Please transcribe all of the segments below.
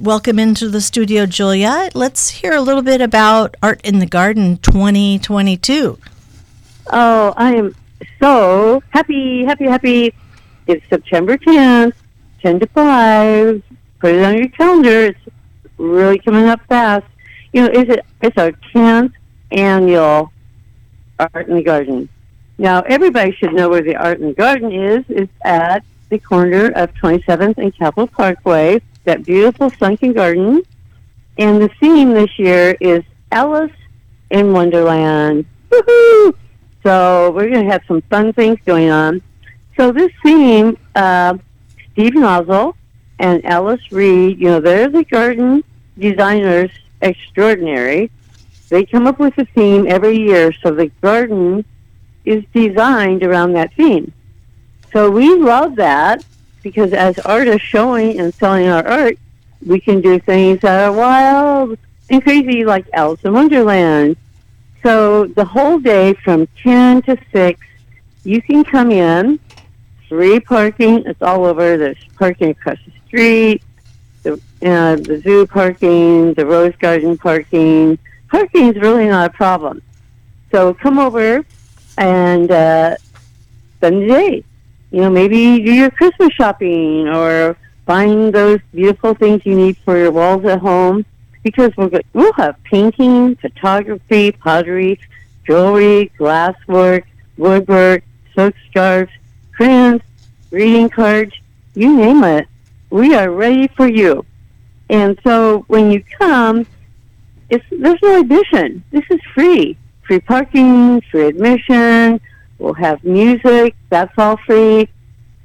Welcome into the studio, Julia. Let's hear a little bit about Art in the Garden 2022. Oh, I am so happy, happy, happy. It's September 10th, 10 to 5. Put it on your calendar. It's really coming up fast. You know, it's, a, it's our 10th annual Art in the Garden. Now, everybody should know where the Art in the Garden is. It's at the corner of 27th and Capitol Parkway that beautiful sunken garden. And the theme this year is Alice in Wonderland. Woohoo! So we're going to have some fun things going on. So this theme, uh, Steve Nozzle and Alice Reed, you know, they're the garden designers extraordinary. They come up with a theme every year, so the garden is designed around that theme. So we love that because as artists showing and selling our art, we can do things that are wild and crazy like Alice in Wonderland. So the whole day from 10 to 6, you can come in, free parking, it's all over, there's parking across the street, the, uh, the zoo parking, the rose garden parking. Parking is really not a problem. So come over and uh, spend the day you know, maybe do your Christmas shopping or find those beautiful things you need for your walls at home because we'll, we'll have painting, photography, pottery, jewelry, glasswork, woodwork, silk scarves, crayons, greeting cards, you name it. We are ready for you. And so when you come, it's, there's no admission. This is free. Free parking, free admission, We'll have music. That's all free.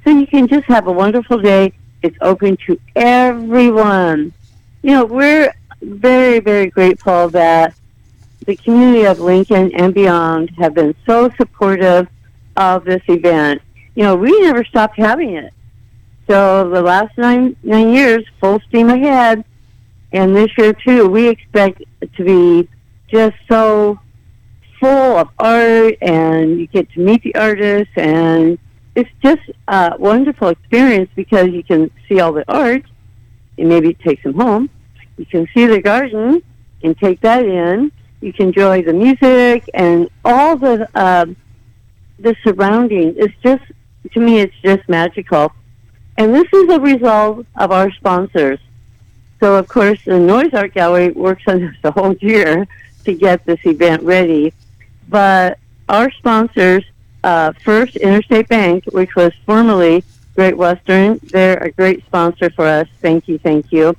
So you can just have a wonderful day. It's open to everyone. You know, we're very, very grateful that the community of Lincoln and beyond have been so supportive of this event. You know, we never stopped having it. So the last nine nine years, full steam ahead, and this year too, we expect to be just so full of art and you get to meet the artists and it's just a wonderful experience because you can see all the art and maybe take some home. You can see the garden and take that in. You can enjoy the music and all the uh, the surrounding. It's just to me, it's just magical. And this is a result of our sponsors. So of course, the Noyes Art Gallery works on this the whole year to get this event ready. But our sponsors, uh, First Interstate Bank, which was formerly Great Western, they're a great sponsor for us. Thank you, thank you.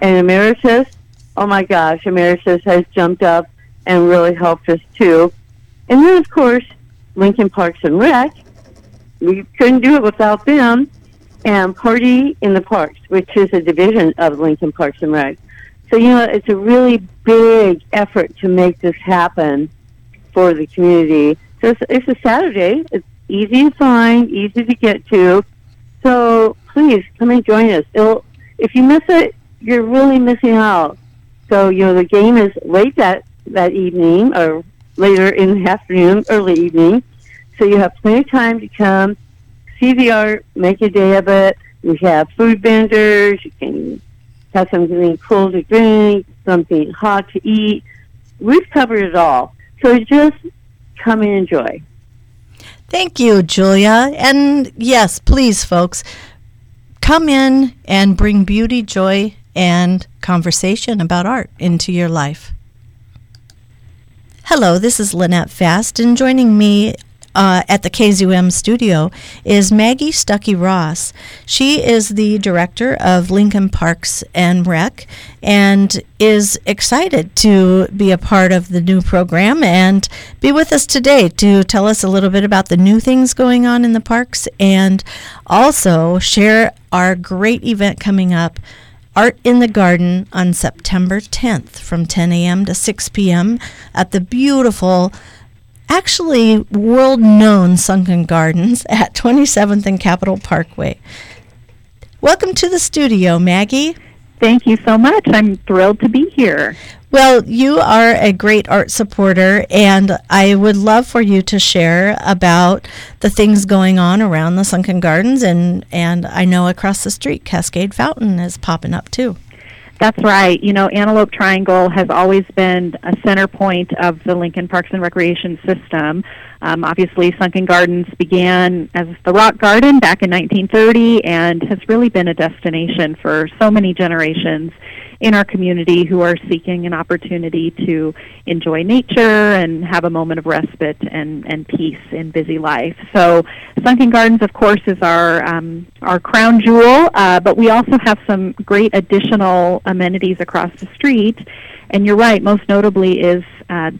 And Emeritus, oh my gosh, Emeritus has jumped up and really helped us too. And then, of course, Lincoln Parks and Rec. We couldn't do it without them. And Party in the Parks, which is a division of Lincoln Parks and Rec. So, you know, it's a really big effort to make this happen for the community. So it's, it's a Saturday. It's easy to find, easy to get to. So please come and join us. It'll, if you miss it, you're really missing out. So you know the game is late that that evening or later in the afternoon, early evening. So you have plenty of time to come see the art, make a day of it. We have food vendors. You can have something cool to drink, something hot to eat. We've covered it all. So just come and enjoy. Thank you, Julia. And yes, please, folks, come in and bring beauty, joy, and conversation about art into your life. Hello, this is Lynette Fast, and joining me uh, at the KZUM studio is Maggie Stuckey Ross. She is the director of Lincoln Parks and Rec and is excited to be a part of the new program and be with us today to tell us a little bit about the new things going on in the parks and also share our great event coming up Art in the Garden on September 10th from 10 a.m. to 6 p.m. at the beautiful, actually world known Sunken Gardens at 27th and Capitol Parkway. Welcome to the studio, Maggie. Thank you so much. I'm thrilled to be here. Well, you are a great art supporter, and I would love for you to share about the things going on around the Sunken Gardens, and, and I know across the street, Cascade Fountain is popping up too. That's right. You know, Antelope Triangle has always been a center point of the Lincoln Parks and Recreation system. Um, obviously, Sunken Gardens began as the Rock Garden back in 1930 and has really been a destination for so many generations in our community who are seeking an opportunity to enjoy nature and have a moment of respite and, and peace in busy life. So Sunken Gardens, of course, is our, um, our crown jewel, uh, but we also have some great additional amenities across the street. And you're right, most notably is uh,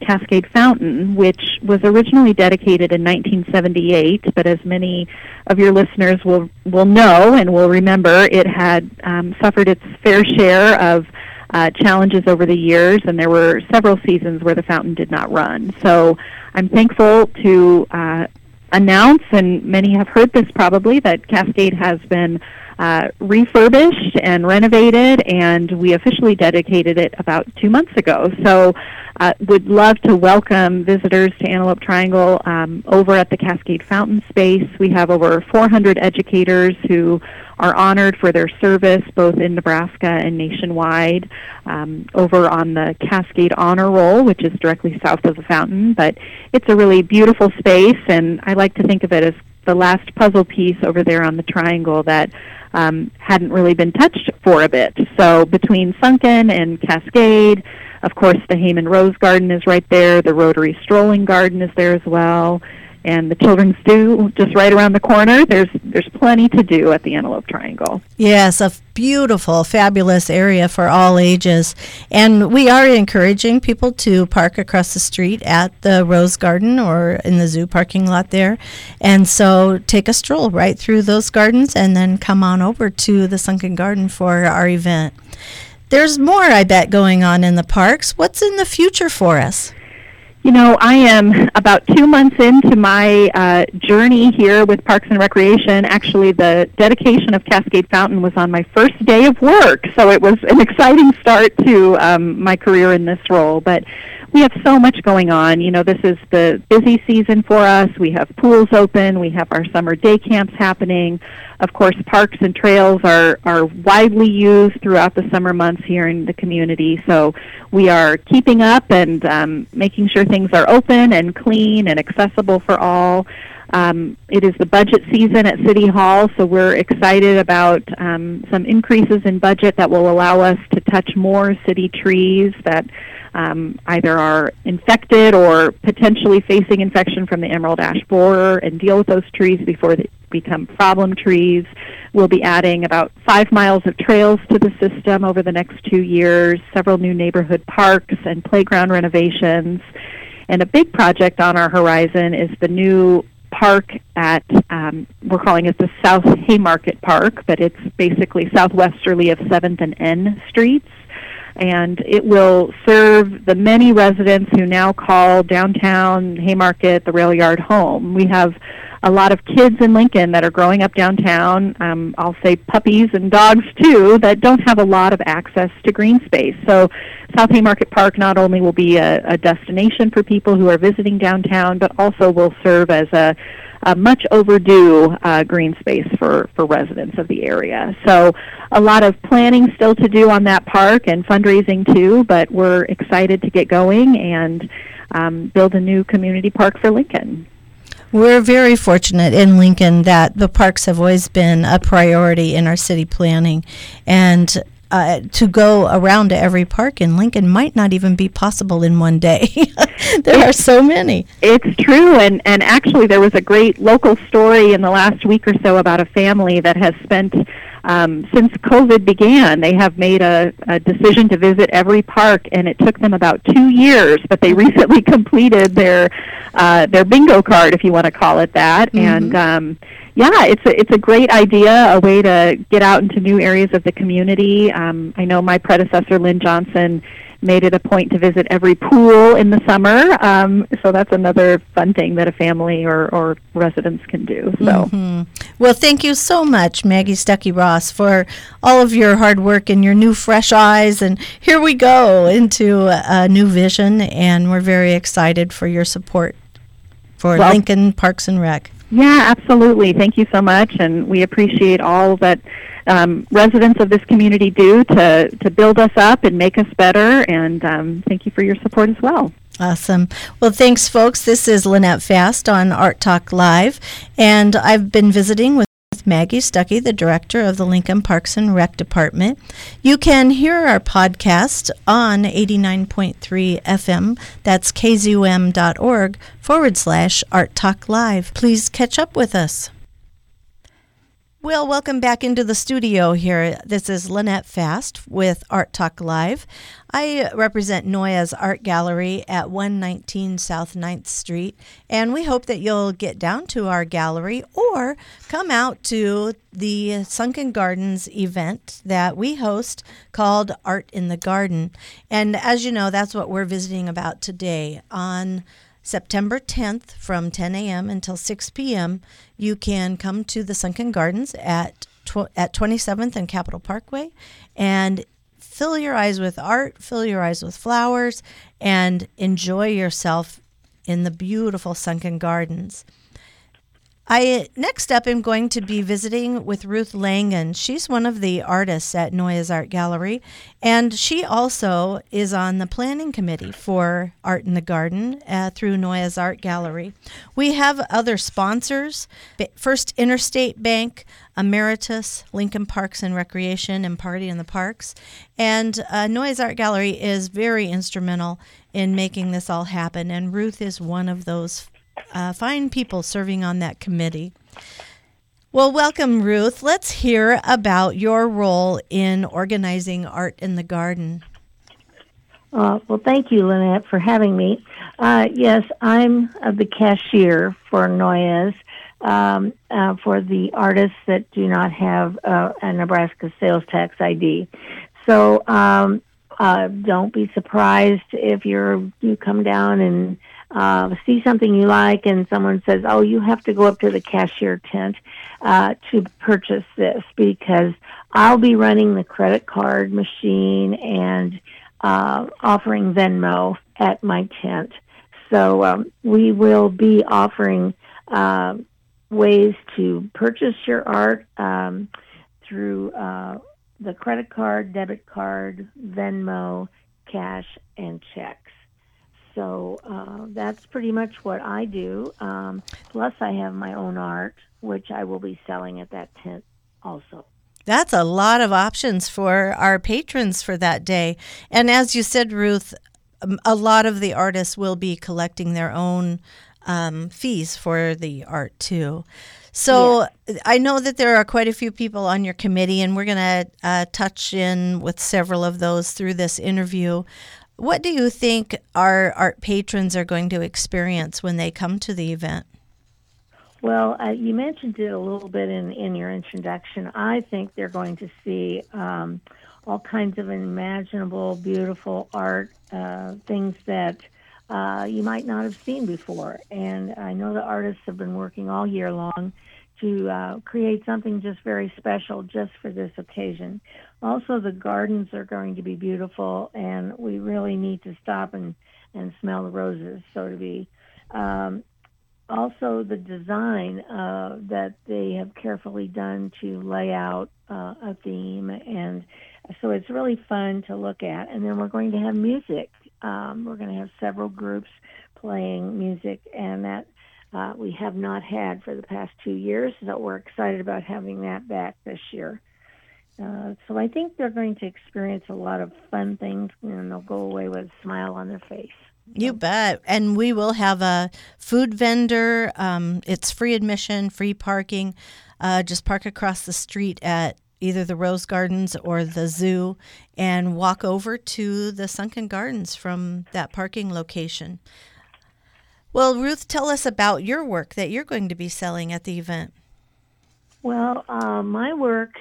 Cascade Fountain, which was originally dedicated in 1978, but as many of your listeners will will know and will remember, it had um, suffered its fair share of uh, challenges over the years, and there were several seasons where the fountain did not run. So I'm thankful to uh, announce, and many have heard this probably, that Cascade has been uh, refurbished and renovated, and we officially dedicated it about two months ago. So, uh, would love to welcome visitors to Antelope Triangle um, over at the Cascade Fountain Space. We have over 400 educators who are honored for their service both in Nebraska and nationwide. Um, over on the Cascade Honor Roll, which is directly south of the fountain, but it's a really beautiful space, and I like to think of it as the last puzzle piece over there on the triangle that um, hadn't really been touched for a bit. So between Sunken and Cascade, of course, the Hamann Rose Garden is right there. The Rotary Strolling Garden is there as well and the children's zoo just right around the corner. There's there's plenty to do at the Antelope Triangle. Yes, a beautiful, fabulous area for all ages, and we are encouraging people to park across the street at the Rose Garden or in the zoo parking lot there, and so take a stroll right through those gardens and then come on over to the Sunken Garden for our event. There's more, I bet, going on in the parks. What's in the future for us? You know, I am about two months into my uh, journey here with Parks and Recreation. Actually, the dedication of Cascade Fountain was on my first day of work, so it was an exciting start to um, my career in this role. But we have so much going on. You know, this is the busy season for us. We have pools open. We have our summer day camps happening. Of course, parks and trails are, are widely used throughout the summer months here in the community. So we are keeping up and um, making sure things are open and clean and accessible for all. Um, it is the budget season at City Hall, so we're excited about um, some increases in budget that will allow us to touch more city trees that um, either are infected or potentially facing infection from the emerald ash borer and deal with those trees before they become problem trees. We'll be adding about five miles of trails to the system over the next two years, several new neighborhood parks and playground renovations. And a big project on our horizon is the new park at, um, we're calling it the South Haymarket Park, but it's basically southwesterly of 7th and N Streets and it will serve the many residents who now call downtown Haymarket the rail yard home. We have a lot of kids in Lincoln that are growing up downtown, um, I'll say puppies and dogs too, that don't have a lot of access to green space. So South Haymarket Park not only will be a, a destination for people who are visiting downtown, but also will serve as a a much overdue uh, green space for, for residents of the area. So a lot of planning still to do on that park and fundraising too, but we're excited to get going and um, build a new community park for Lincoln. We're very fortunate in Lincoln that the parks have always been a priority in our city planning. And uh, to go around to every park in Lincoln might not even be possible in one day. there are so many. It's true, and and actually there was a great local story in the last week or so about a family that has spent um, since COVID began, they have made a, a decision to visit every park, and it took them about two years, but they recently completed their uh, their bingo card, if you want to call it that, Mm-hmm. and. Um, yeah, it's a, it's a great idea, a way to get out into new areas of the community. Um, I know my predecessor, Lynn Johnson, made it a point to visit every pool in the summer. Um, so that's another fun thing that a family or, or residents can do. So. Mhm. Well, thank you so much, Maggie Stuckey Ross, for all of your hard work and your new fresh eyes. And here we go into a, a new vision, and we're very excited for your support for Well- Lincoln Parks and Rec. Yeah, absolutely. Thank you so much, and we appreciate all that um, residents of this community do to to build us up and make us better. And um, thank you for your support as well. Awesome. Well, thanks, folks. This is Lynette Fast on Art Talk Live, and I've been visiting with Maggie Stuckey, the director of the Lincoln Parks and Rec Department. You can hear our podcast on 89.3 FM. That's kzum.org forward slash Art Talk Live. Please catch up with us. Well, welcome back into the studio here. This is Lynette Fast with Art Talk Live. I represent Noyes Art Gallery at 119 South 9th Street, and we hope that you'll get down to our gallery or come out to the Sunken Gardens event that we host called Art in the Garden. And as you know, that's what we're visiting about today on September 10th from 10 a.m. until 6 p.m. You can come to the Sunken Gardens at at 27th and Capitol Parkway and fill your eyes with art, fill your eyes with flowers, and enjoy yourself in the beautiful Sunken Gardens. I next up am going to be visiting with Ruth Langan. She's one of the artists at Noyes Art Gallery, and she also is on the planning committee for Art in the Garden uh, through Noyes Art Gallery. We have other sponsors: First Interstate Bank, Emeritus, Lincoln Parks and Recreation, and Party in the Parks. And uh, Noyes Art Gallery is very instrumental in making this all happen, and Ruth is one of those uh, fine people serving on that committee. Well, welcome, Ruth. Let's hear about your role in organizing Art in the Garden. Uh, well, thank you, Lynette, for having me. Uh, yes, I'm uh, the cashier for Noyes um, uh, for the artists that do not have uh, a Nebraska sales tax ID. So um, uh, don't be surprised if you're you come down and uh, see something you like, and someone says, "Oh, you have to go up to the cashier tent uh, to purchase this," because I'll be running the credit card machine and uh, offering Venmo at my tent. So um, we will be offering uh, ways to purchase your art um, through uh, the credit card, debit card, Venmo, cash, and checks. So uh, that's pretty much what I do. Um, plus, I have my own art, which I will be selling at that tent also. That's a lot of options for our patrons for that day. And as you said, Ruth, um, a lot of the artists will be collecting their own um, fees for the art too. So I know that there are quite a few people on your committee, and we're going to uh, touch in with several of those through this interview. What do you think our art patrons are going to experience when they come to the event? Well, uh, you mentioned it a little bit in, in your introduction. I think they're going to see um, all kinds of imaginable, beautiful art, uh, things that uh, you might not have seen before. And I know the artists have been working all year long to uh, create something just very special just for this occasion. Also, the gardens are going to be beautiful, and we really need to stop and, and smell the roses, so to be. Um, also the design uh, that they have carefully done to lay out uh, a theme, and so it's really fun to look at. And then we're going to have music. Um, we're going to have several groups playing music, and that uh, we have not had for the past two years. So we're excited about having that back this year. Uh, so I think they're going to experience a lot of fun things, and they'll go away with a smile on their face. You bet. And we will have a food vendor. Um, it's free admission, free parking. Uh, just park across the street at either the Rose Gardens or the zoo and walk over to the Sunken Gardens from that parking location. Well, Ruth, tell us about your work that you're going to be selling at the event. Well, uh, my work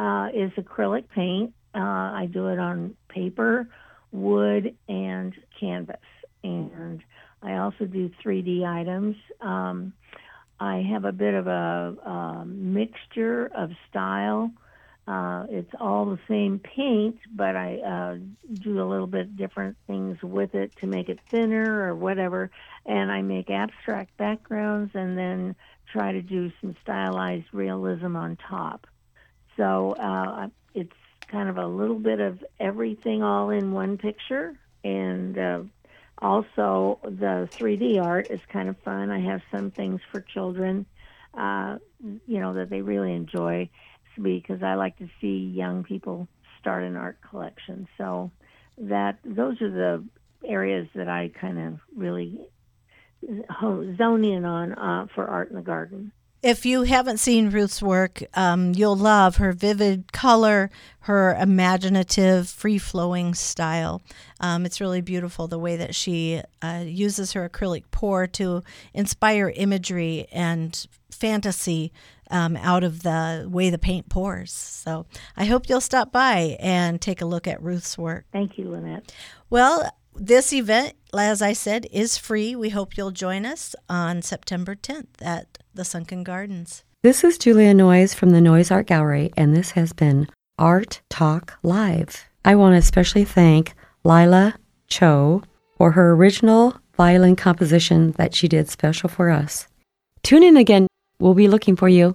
uh, is acrylic paint. Uh, I do it on paper, wood, and canvas. And I also do 3D items. Um, I have a bit of a, a mixture of style. Uh, it's all the same paint, but I uh, do a little bit different things with it to make it thinner or whatever. And I make abstract backgrounds and then try to do some stylized realism on top. So uh, it's kind of a little bit of everything all in one picture. And uh, also, the 3D art is kind of fun. I have some things for children, uh, you know, that they really enjoy because I like to see young people start an art collection. So that those are the areas that I kind of really zone in on uh, for art in the garden. If you haven't seen Ruth's work, um, you'll love her vivid color, her imaginative, free flowing style. Um, it's really beautiful the way that she uh, uses her acrylic pour to inspire imagery and fantasy um, out of the way the paint pours. So I hope you'll stop by and take a look at Ruth's work. Thank you, Lynette. Well, this event, as I said, is free. We hope you'll join us on September 10th at the Sunken Gardens. This is Julia Noyes from the Noyes Art Gallery, and this has been Art Talk Live. I want to especially thank Lila Cho for her original violin composition that she did special for us. Tune in again. We'll be looking for you.